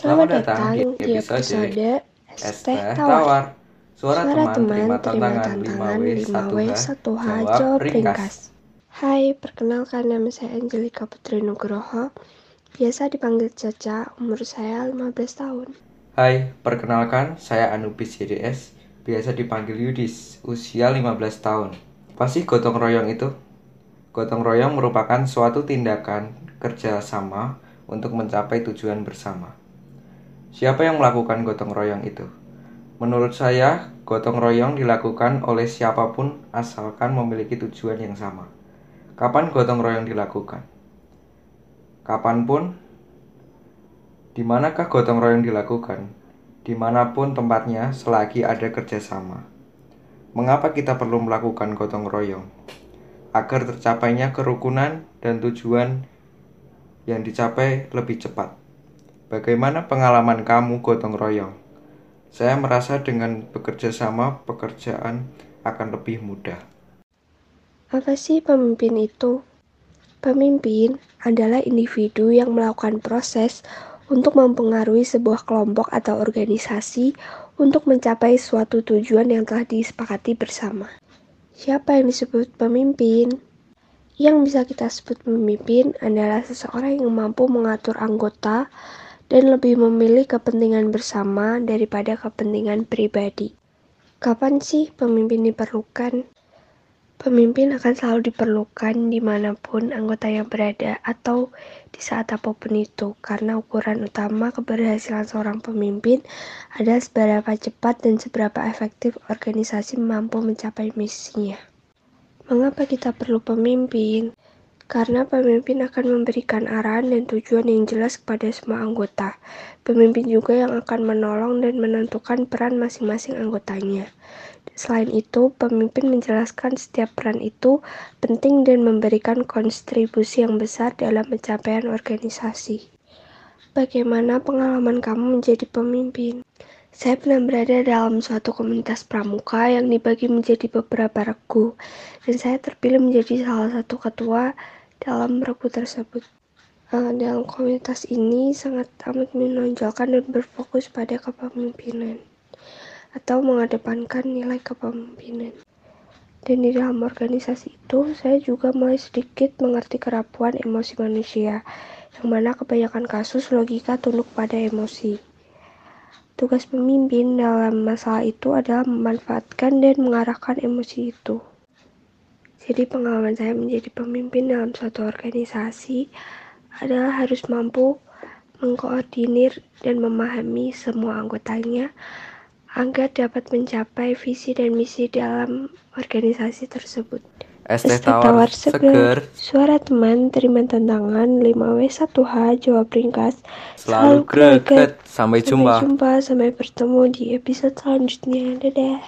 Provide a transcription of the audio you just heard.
Selamat datang di episode Teh Tawar. Suara, Suara teman, teman terima tantangan tantangan 5W 5W 1H 1H jawab ringkas. Hai, perkenalkan nama saya Angelika Putri Nugroho. Biasa dipanggil Caca, umur saya 15 tahun. Hai, perkenalkan saya Anubis YDS, biasa dipanggil Yudis, usia 15 tahun. Apa sih gotong royong itu? Gotong royong merupakan suatu tindakan kerjasama untuk mencapai tujuan bersama. Siapa yang melakukan gotong royong itu? Menurut saya, gotong royong dilakukan oleh siapa pun asalkan memiliki tujuan yang sama. Kapan gotong royong dilakukan? Kapan pun, di manakah gotong royong dilakukan? Di mana pun tempatnya selagi ada kerjasama. Mengapa kita perlu melakukan gotong royong? Agar tercapainya kerukunan dan tujuan yang dicapai lebih cepat. Bagaimana pengalaman kamu gotong royong? Saya merasa dengan bekerja sama pekerjaan akan lebih mudah. Apa sih pemimpin itu? Pemimpin adalah individu yang melakukan proses untuk mempengaruhi sebuah kelompok atau organisasi untuk mencapai suatu tujuan yang telah disepakati bersama. Siapa yang disebut pemimpin? Yang bisa kita sebut pemimpin adalah seseorang yang mampu mengatur anggota dan lebih memilih kepentingan bersama daripada kepentingan pribadi. Kapan sih pemimpin diperlukan? Pemimpin akan selalu diperlukan di mana pun anggota yang berada atau di saat apa pun itu, karena ukuran utama keberhasilan seorang pemimpin adalah seberapa cepat dan seberapa efektif organisasi mampu mencapai misinya. Mengapa kita perlu pemimpin? Karena pemimpin akan memberikan arahan dan tujuan yang jelas kepada semua anggota. Pemimpin juga yang akan menolong dan menentukan peran masing-masing anggotanya. Selain itu, pemimpin menjelaskan setiap peran itu penting dan memberikan kontribusi yang besar dalam pencapaian organisasi. Bagaimana pengalaman kamu menjadi pemimpin? Saya pernah berada dalam suatu komunitas pramuka yang dibagi menjadi beberapa regu, dan saya terpilih menjadi salah satu ketua dalam regu tersebut. Eh, dalam komunitas ini sangat amat menonjolkan dan berfokus pada kepemimpinan atau mengedepankan nilai kepemimpinan. Dan di dalam organisasi itu, saya juga mulai sedikit mengerti kerapuan emosi manusia, yang mana kebanyakan kasus logika tunduk pada emosi. Tugas pemimpin dalam masalah itu adalah memanfaatkan dan mengarahkan emosi itu. Jadi pengalaman saya menjadi pemimpin dalam suatu organisasi adalah harus mampu mengkoordinir dan memahami semua anggotanya agar dapat mencapai visi dan misi dalam organisasi tersebut. Es teh tawar seger. Suara teman terima tantangan 5W1H jawab ringkas. selalu greget. Sampai Sampai jumpa. jumpa, sampai bertemu di episode selanjutnya. Dadah.